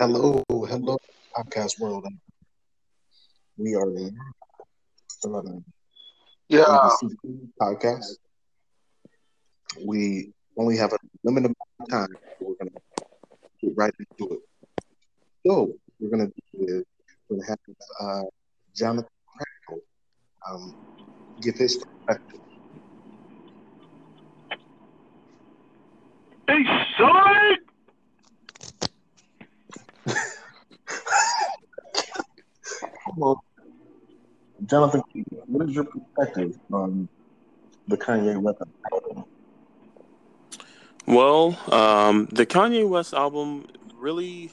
Hello, hello, podcast world. We are in the Yeah. Podcast. We only have a limited amount of time, so we're gonna get right into it. So we're gonna do is we're gonna have uh, Jonathan Crackle um, give his perspective. Hey, son! Well, Jonathan, what is your perspective on the Kanye West album? Well, um, the Kanye West album really,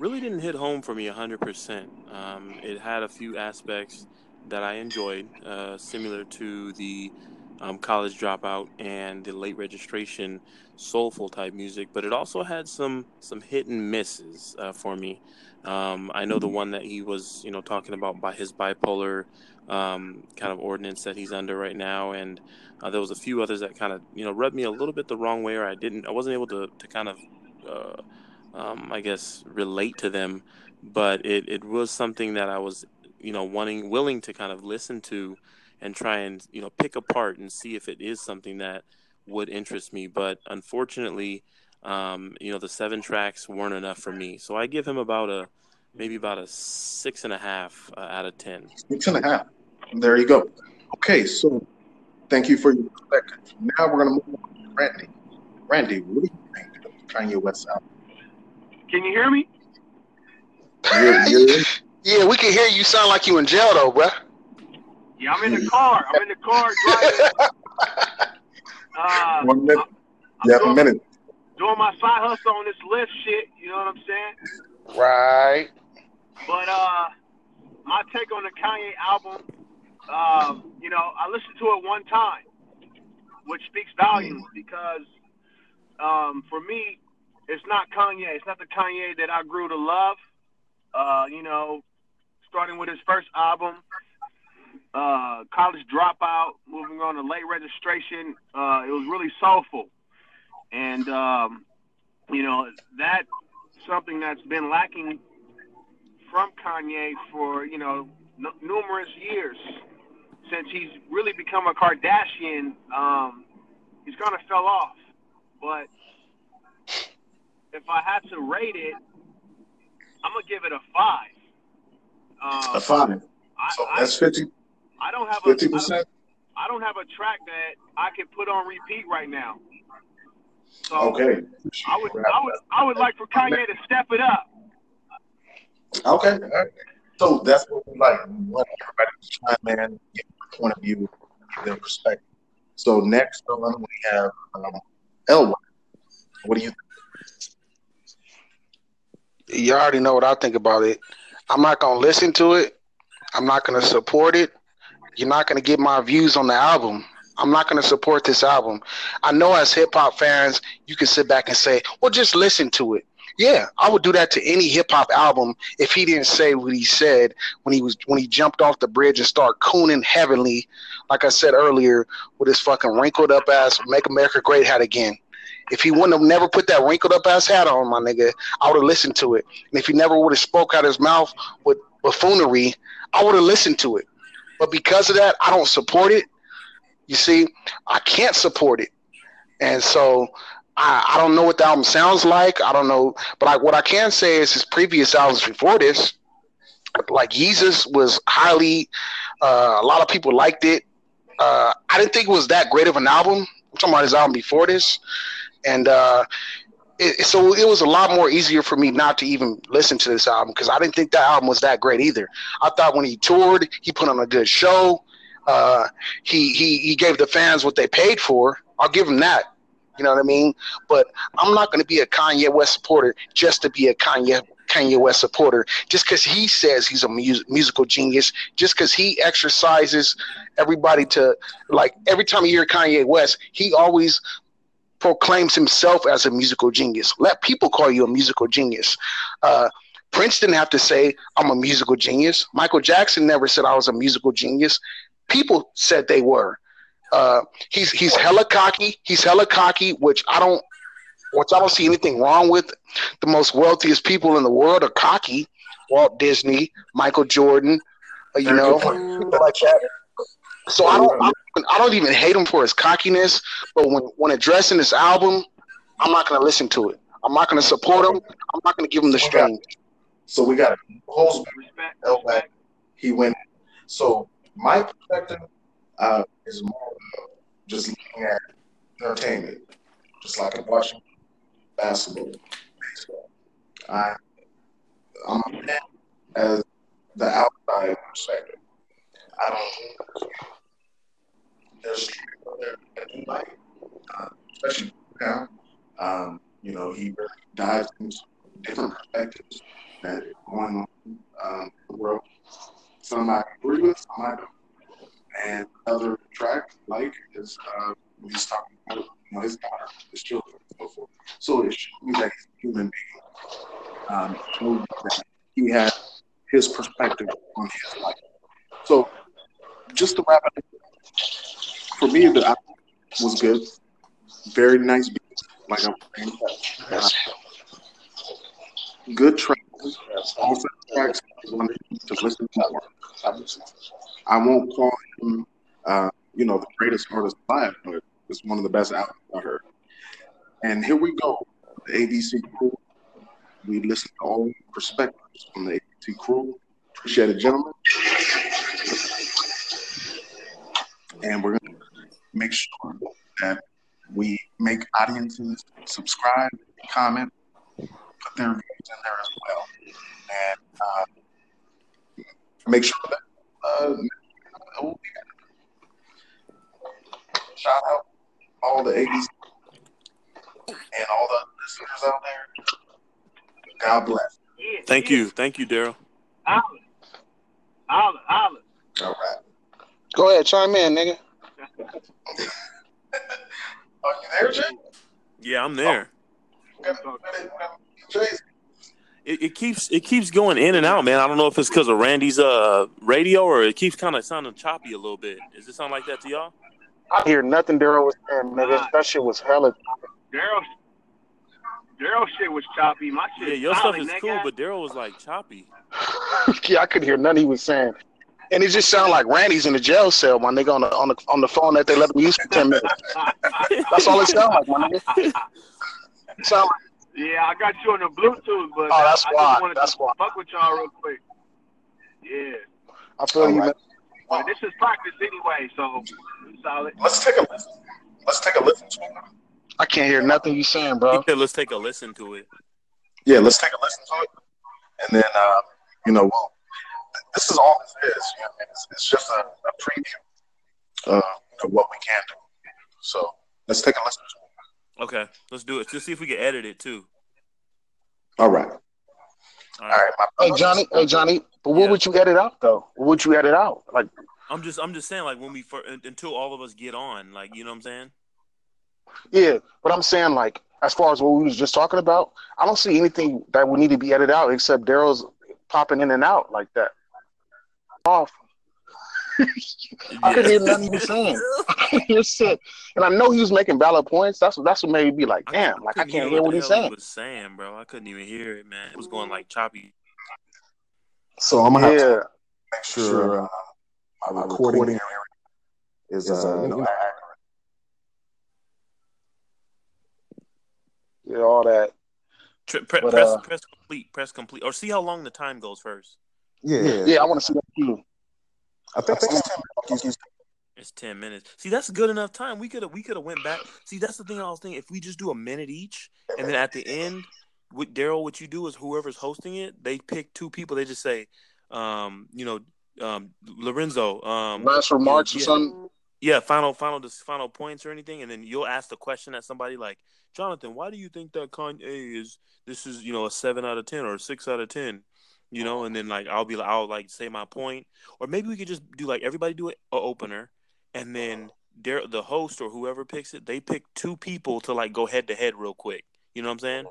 really didn't hit home for me 100%. Um, it had a few aspects that I enjoyed, uh, similar to the um, college dropout and the late registration soulful type music, but it also had some some hit and misses uh, for me. Um, I know the one that he was, you know, talking about by his bipolar um, kind of ordinance that he's under right now, and uh, there was a few others that kind of, you know, rubbed me a little bit the wrong way, or I didn't, I wasn't able to to kind of, uh, um, I guess, relate to them. But it it was something that I was, you know, wanting, willing to kind of listen to, and try and you know pick apart and see if it is something that would interest me. But unfortunately, um, you know, the seven tracks weren't enough for me. So I give him about a maybe about a six and a half uh, out of ten. Six and a half. There you go. Okay, so thank you for your perspective. Now we're gonna move on to Randy. Randy, what do you think of the Kanye West album? Can you hear me? You're, you're, Yeah, we can hear you sound like you in jail though, bruh. Yeah, I'm in the car. I'm in the car driving. Uh, one minute. I'm You have a doing, minute. doing my side hustle on this Lyft shit. You know what I'm saying? Right. But uh, my take on the Kanye album, um, you know, I listened to it one time, which speaks volumes because um, for me, it's not Kanye. It's not the Kanye that I grew to love. Uh, you know, starting with his first album, uh, College Dropout, moving on to Late Registration. Uh, it was really soulful. And, um, you know, that's something that's been lacking from Kanye for, you know, n- numerous years. Since he's really become a Kardashian, um, he's kind of fell off. But if I had to rate it, I'm going to give it a five. Um, A five. I, So I, that's 50 I don't have a I don't- percent. I don't have a track that I can put on repeat right now. So Okay. I would I would I would like for Kanye to step it up. Okay. All right. So that's what we like. We want everybody to chime in, get their point of view, their perspective. So next on we have um, Elway. What do you You already know what I think about it. I'm not gonna listen to it. I'm not gonna support it. You're not gonna get my views on the album. I'm not gonna support this album. I know as hip hop fans, you can sit back and say, "Well, just listen to it." Yeah, I would do that to any hip hop album if he didn't say what he said when he was when he jumped off the bridge and started cooning heavenly, like I said earlier, with his fucking wrinkled up ass "Make America Great" hat again. If he wouldn't have never put that wrinkled up ass hat on, my nigga, I would have listened to it. And if he never would have spoke out his mouth with buffoonery, I would have listened to it. But because of that, I don't support it. You see, I can't support it. And so I, I don't know what the album sounds like. I don't know. But I, what I can say is his previous albums before this, like Jesus was highly, uh, a lot of people liked it. Uh, I didn't think it was that great of an album. I'm talking about his album before this. And uh, it, so it was a lot more easier for me not to even listen to this album because I didn't think that album was that great either. I thought when he toured, he put on a good show. Uh, he he he gave the fans what they paid for. I'll give him that. You know what I mean? But I'm not going to be a Kanye West supporter just to be a Kanye Kanye West supporter. Just because he says he's a mus- musical genius, just because he exercises everybody to like every time you hear Kanye West, he always proclaims himself as a musical genius. Let people call you a musical genius. Uh, Prince didn't have to say, I'm a musical genius. Michael Jackson never said I was a musical genius. People said they were. Uh, he's he's hella cocky. He's hella cocky, which I don't which I don't see anything wrong with. The most wealthiest people in the world are cocky. Walt Disney, Michael Jordan, uh, you know, like that. So I don't, I, I don't even hate him for his cockiness, but when when addressing this album, I'm not gonna listen to it. I'm not gonna support him. I'm not gonna give him the stream. So we got Holzberg, Respect. Elback. He went. So my perspective uh, is more of just looking at entertainment, just like I'm watching basketball, baseball. I, I'm a as the outside perspective. I don't. There's there that do uh, especially now. Um, you know, he really dives into different perspectives that are going on um, in the world. Some I agree with, some I don't. And another track like is uh, he's talking about you know, his daughter, his children, and so forth. So it shows that he's a human being. Um, that he has his perspective on his life. So just to wrap it up, for me, the was good. Very nice beats, like I'm saying. Good tracks. All tracks to listen to more. I won't call him, uh, you know, the greatest artist alive, but it's one of the best albums I heard. And here we go, the ABC crew. We listen to all perspectives from the ABC crew. Appreciate it, gentlemen. And we're going to make sure that we make audiences subscribe, comment, put their views in there as well. And uh, make sure that uh, it will be shout out all the 80s and all the listeners out there. God bless. Yeah, Thank yeah. you, thank you, Daryl. Holla. Holla, holla. All right. Go ahead, chime in, nigga. Are you there, Jay? Yeah, I'm there. Jay? It, it keeps it keeps going in and out, man. I don't know if it's because of Randy's uh radio or it keeps kind of sounding choppy a little bit. Does it sound like that to y'all? I hear nothing Daryl was saying, nigga. That shit was hella. Daryl, Daryl shit was choppy. My shit Yeah, your stuff is nigga. cool, but Daryl was like choppy. yeah, I couldn't hear nothing he was saying. And it just sounded like Randy's in the jail cell, my nigga, on the on the on the phone that they let him use for ten minutes. That's all it sounded like, my nigga. It sound like, yeah, I got you on the Bluetooth, but Oh, that's I why. just wanted That's to why. fuck with y'all real quick. Yeah, I feel you, All man. but this is practice anyway, so solid. Let's take a listen. Let's take a listen to it. I can't hear nothing you saying, bro. said, let's take a listen to it. Yeah, let's take a listen to it. And then, uh, you know, we'll, this is all this is. You know, it's, it's just a, a preview uh, of what we can do. So let's take a listen. Okay, let's do it. Just see if we can edit it too. All right. All All right. right. My Hey Johnny, hey Johnny, but what Yeah. would you edit out though? What would you edit out? Like, I'm just I'm just saying like when we fir- until all of us get on, like you know what I'm saying? yeah, but I'm saying like, as far as what we was just talking about, I don't see anything that would need to be edited out except Daryl's popping in and out like that. Off. I couldn't hear nothing he was saying. I couldn't hear shit. And I know he was making valid points. That's what that's what made me be like, damn, like I can't hear what the he's saying. He was saying, bro. I couldn't even hear it, man. It was going like choppy. So I'm gonna have to make sure uh, my recording area is, uh, you know, accurate. yeah, all that. Tre- pre- But, press uh, press complete, press complete, or see how long the time goes first. Yeah, Yeah, I want to see that too. I think it's 10 minutes. It's ten minutes. See, that's good enough time. We could have we could have went back. See, that's the thing I was thinking. If we just do a minute each, and then at the end, with Daryl, what you do is whoever's hosting it, they pick two people. They just say, um, you know, um, Lorenzo, um, Last remarks or yeah. something. yeah, final, final, just final points or anything, and then you'll ask the question at somebody like, Jonathan, why do you think that Kanye is this is you know a seven out of ten or a six out of ten, you know? And then like I'll be like I'll like say my point, or maybe we could just do like everybody do it a opener, and then Dar- the host or whoever picks it, they pick two people to like go head to head real quick. You know what I'm saying?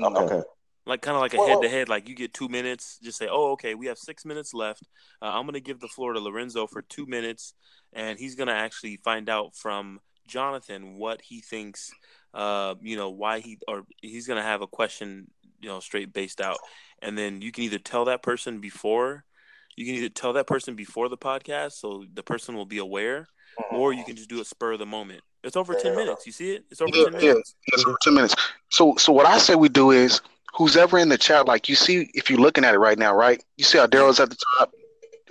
Okay. Like kind of like a head to head. Like you get two minutes. Just say, oh, okay, we have six minutes left. Uh, I'm gonna give the floor to Lorenzo for two minutes, and he's gonna actually find out from Jonathan what he thinks uh, you know, why he or he's gonna have a question, you know, straight based out, and then you can either tell that person before, you can either tell that person before the podcast, so the person will be aware, or you can just do a spur of the moment. It's over ten minutes. You see it? It's over Yeah, ten yeah, minutes. it's over ten minutes. So, so what I say we do is, who's ever in the chat, like you see, if you're looking at it right now, right? You see how Daryl's at the top,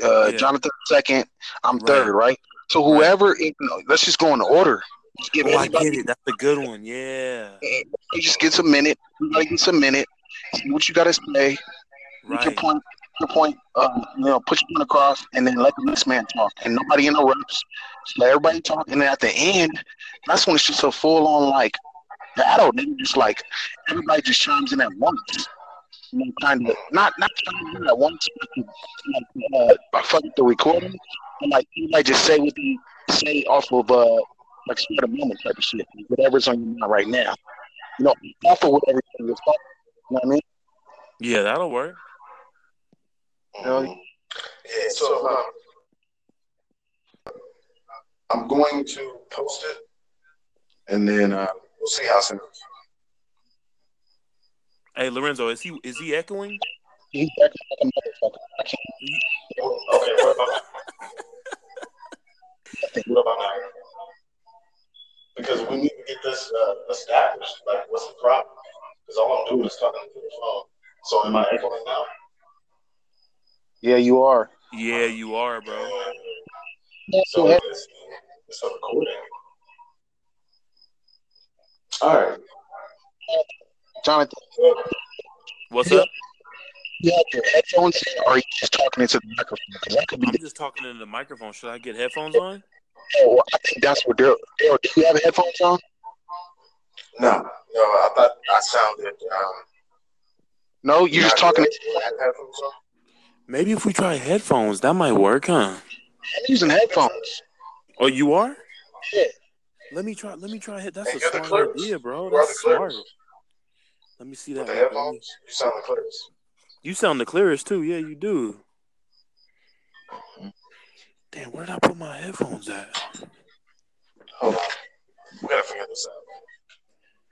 uh, Yeah. Jonathan second, I'm Right. third, right? So whoever, know, let's just go in order. Oh, I get it. That's a good one. Yeah. you just gets a minute. Everybody gets a minute. See what you got to say. Make your point. Your point. Um, you know, put your point across, and then let the next man talk, and nobody interrupts. Just let everybody talk, and then at the end, that's when it's just a full on like battle. Then just like everybody just chimes in at once. You know, kind of not not chiming in at once, but like uh, fuck the recording, and like everybody just say what they say off of uh like spur of the moment type of shit, whatever's on your mind right now. You know, off of whatever you're talking. You know what I mean? Yeah, that'll work. know? Yeah, so um, I'm going to post it, and then uh, we'll see how it sounds. Hey, Lorenzo, is he is he echoing? He's acting like a motherfucker. I can't. Okay, what about what about now? Because we need to get this uh, established. Like, what's the problem? Because all I'm doing is talking to the phone. So am I echoing now? Yeah, you are. Yeah, you are, bro. So it's, it's a recording. All right. Jonathan, What's Yeah. up? Yeah, your headphones or are you just talking into the microphone? That could be. I'm just talking into the microphone. Should I get headphones on? Oh, I think that's what Daryl. Daryl, do you have headphones on? No, no, I thought I sounded. Um, No, you're just talking. I had headphones on. Maybe if we try headphones, that might work, huh? I'm using headphones. Oh, you are? Yeah. Let me try. Let me try. Head. That's Hey, a you're the smart idea, bro. You are That's the smart. clearest. Let me see With that. the headphones, you sound the clearest. You sound the clearest too. Yeah, you do. Damn, where did I put my headphones at? Hold on. We gotta figure this out.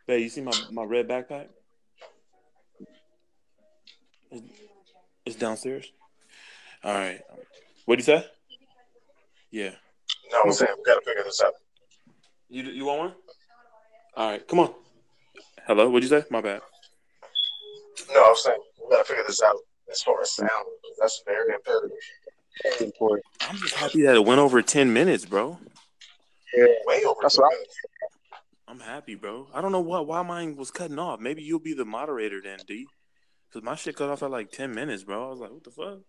Hey, you see my, my red backpack? It's- It's downstairs. All right. What would you say? Yeah. No, I'm saying we gotta figure this out. You you want one? All right, come on. Hello. What'd you say? My bad. No, I'm saying we gotta figure this out as far as sound. That's very imperative. Important. I'm just happy that it went over ten minutes, bro. Yeah, Way over. That's two what I- minutes. I'm happy, bro. I don't know why why mine was cutting off. Maybe you'll be the moderator then, D. Cause my shit cut off at like ten minutes, bro. I was like, what the fuck?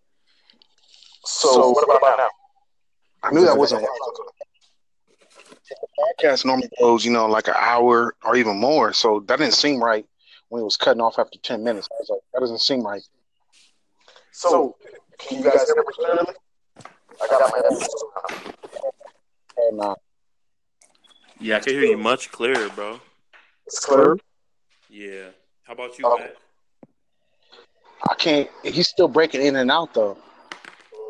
So, what about now? I knew that wasn't podcast normally goes, you know, like an hour or even more. So that didn't seem right when it was cutting off after ten minutes. I was like, that doesn't seem right. So, can you guys hear me clearly? I got my headphones on. And uh, Yeah, I can hear you much clearer, bro. It's clear. Yeah. How about you, Okay. Matt? I can't. He's still breaking in and out though.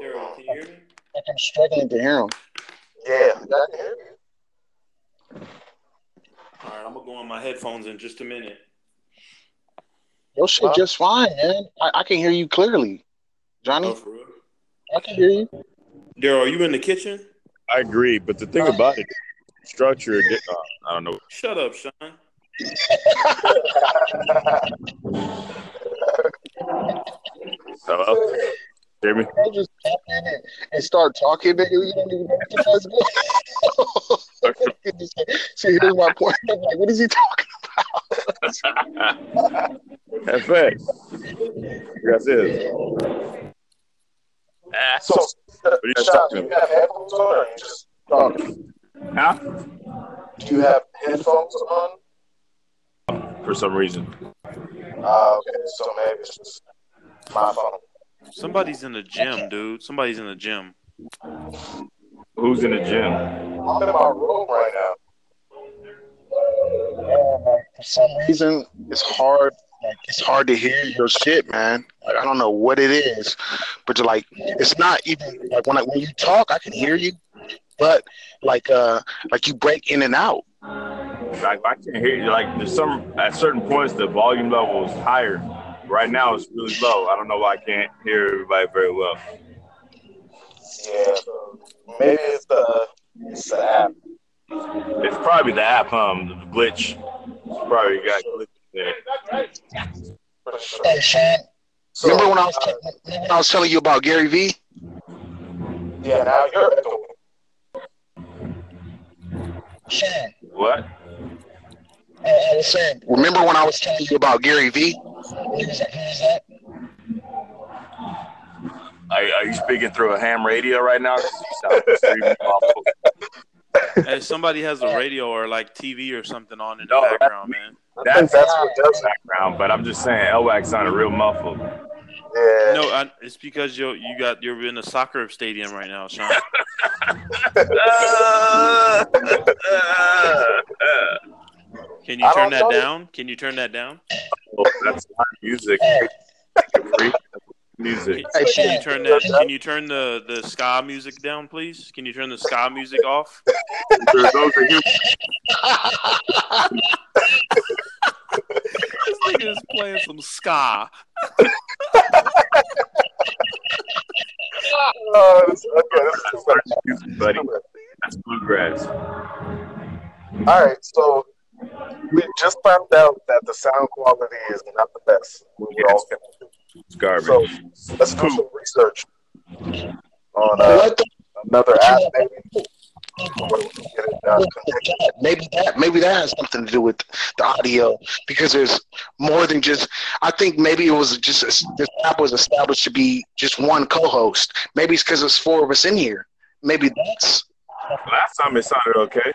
Daryl, can you hear me? I'm struggling to hear him. Yeah, I can hear you. All right, I'm gonna go on my headphones in just a minute. Your shit just fine, man. I, I can hear you clearly, Johnny. Oh, for real? I can hear you. Daryl, are you in the kitchen? I agree, but the thing about it, structure. Uh, I don't know. Shut up, Sean. Hello, hear me? I just tap in and, and start talking, nigga. You don't even know what the fuck's going on. See, here's my point. I'm like, what is he talking about? That's facts. That's it. Ah, So, what are you Sean, talking do you about? Have headphones on, or are you just talking? Huh? Do you have headphones on? For some reason. Uh, okay, so maybe it's just my phone. Somebody's in the gym, dude. Somebody's in the gym. Who's in the gym? I'm in my room right now. For some reason, it's hard. Like it's hard to hear your shit, man. Like I don't know what it is, but you're like it's not even like when I, when you talk, I can hear you, but like uh like you break in and out. Like I can't hear you. Like there's some at certain points the volume level is higher. Right now it's really low. I don't know why I can't hear everybody very well. Yeah, maybe it's the it's the app. It's probably the app, um, the glitch. It's Probably got glitch there. Sure. So, remember when I was uh, when I was telling you about Gary Vee? yeah, now you're echoing. Sean, What? I, I was Remember when I was telling you about Gary Vee? who is that? Who is that? Are, are you speaking through a ham radio right now? 'Cause you sound extremely muffled. Hey, somebody has a radio or like TV or something on in the No, that- background, man. That's that's what does it. background, but I'm just saying Elwax sounded real muffled. Yeah. No, I, it's because you you got you're in a soccer stadium right now, Sean. Can you turn that know. down? Can you turn that down? Oh, that's my music. Music. Hey, Can you turn that? Can you turn the the ska music down, please? Can you turn the ska music off? For those of you, This nigga is playing some ska. Oh, this- okay, this is that's music, buddy. That's bluegrass. All right, so we just found out that the sound quality is not the best. We were all It's garbage. So let's do some research on uh, another app, maybe. Where we can get it uh, connected. maybe that maybe that has something to do with the audio because there's more than just i think maybe it was just this app was established to be just one co-host maybe it's because there's four of us in here maybe that's Last time it sounded okay.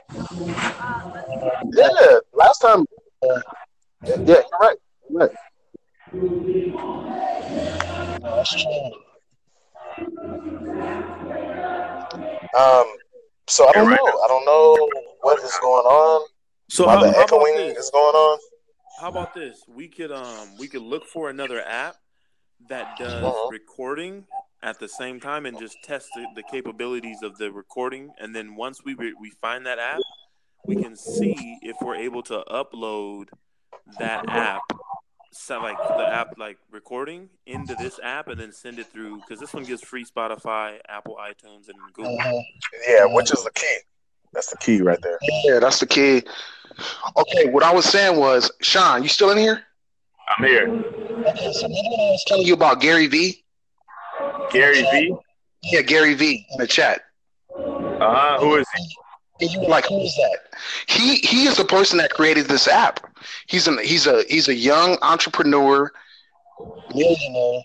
Yeah, last time. Uh, yeah, you're right. You're right. Um, so I don't You're know. right. I don't know what is going on. So Why how, the about echoing this? is going on. How about this? We could um we could look for another app that does Uh-huh. recording at the same time and just test the, the capabilities of the recording and then once we re- we find that app we can see if we're able to upload that app so like the app like recording into this app and then send it through because this one gives free Spotify, Apple iTunes, and Google. Uh-huh. Yeah, which is the key. That's the key right there. yeah that's the key okay what i was saying was sean you still in here I'm here. Okay, so maybe when I was telling you about gary vee Gary V. yeah gary V. in the chat Uh huh. Who is he? And you were Like- who is that? he he is the person that created this app he's an he's a he's a young entrepreneur Millionaire.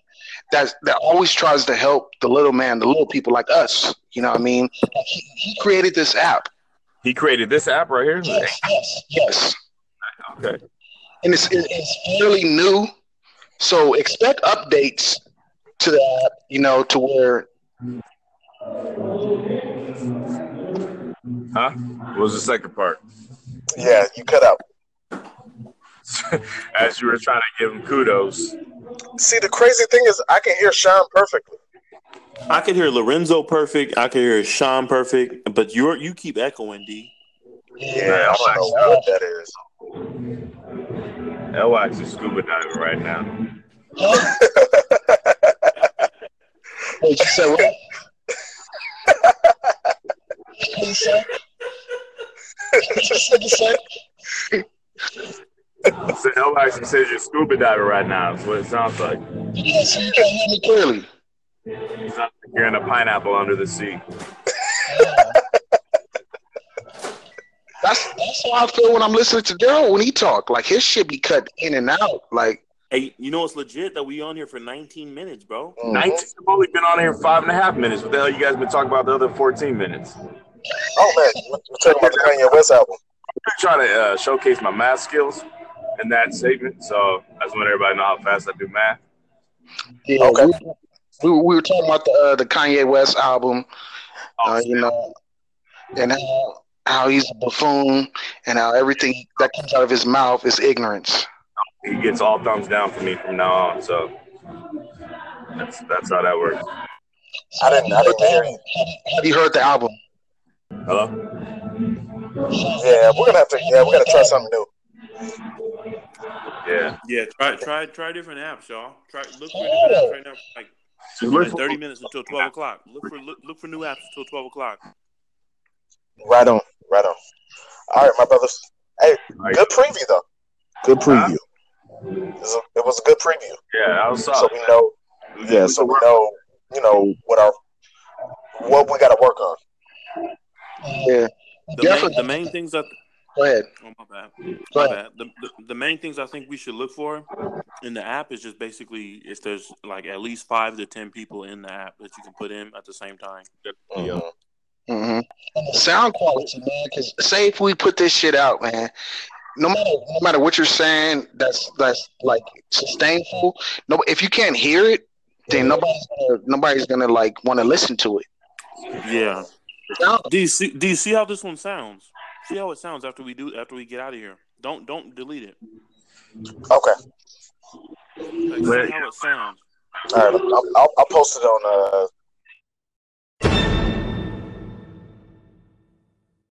that that always tries to help the little man, the little people like us. You know what I mean? He, he, He created this app. He created this app right here. yes, yes, yes. Okay. And it's it's fairly new. So expect updates to that, you know, to where Huh? What was the second part? Yeah, you cut out. As you were trying to give him kudos. See, the crazy thing is, I can hear Sean perfectly. I could hear Lorenzo perfect. I could hear Sean perfect, but you're you keep echoing, D. Yeah, I don't know what that is. Elwax is scuba diving right now. Huh? Wait, you said what? What you say? What you said, you said? You said. So Elwax says you're scuba diving right now. That's what it sounds like. Yeah, so you can't hear me clearly. You're in a pineapple under the sea. That's that's how I feel when I'm listening to Daryl when he talk. Like his shit be cut in and out. Like Hey, you know it's legit that we on here for 19 minutes, bro. Mhm. 19 I've only been on here five and a half minutes. What the hell you guys been talking about the other 14 minutes? Oh man, we're we're talking about the Kanye West album. I'm trying to uh, showcase my math skills in that segment. So I just want everybody to know how fast I do math. yeah, Okay. we, we, we were talking about the uh, the Kanye West album, Oh, uh, you know, and how how he's a buffoon and how everything that comes out of his mouth is ignorance. He gets all thumbs down for me from now on. So that's that's how that works. I didn't- I didn't hear you. Have you heard the album? Hello? Yeah, we're gonna have to. Yeah, we're gonna try something new. Yeah. Yeah, try try try different apps, y'all. Try look for different apps right now. Like Just we're look at for- thirty minutes until twelve o'clock. Look for look, look for new apps until twelve o'clock. Right on, right on. All right, my brothers. Hey, good preview though. Good preview. It was a, it was a good preview. Yeah, that was So we know. Yeah, so we know. You know what our what we got to work on. Yeah. The Definitely. main, the main things that Go ahead. oh my bad, Go my bad. The, the the main things I think we should look for in the app is just basically if there's like at least five to ten people in the app that you can put in at the same time. Mhm. hmm And the Sound quality, man, because say if we put this shit out, man. No matter no matter what you're saying, that's that's like sustainable. No, if you can't hear it, then nobody's gonna, nobody's gonna like want to listen to it. Yeah. Sound- Do you see? Do you see how this one sounds? See how it sounds after we do after we get out of here. Don't don't delete it. Okay. Like, see how it sounds. All right. I'll, I'll, I'll post it on uh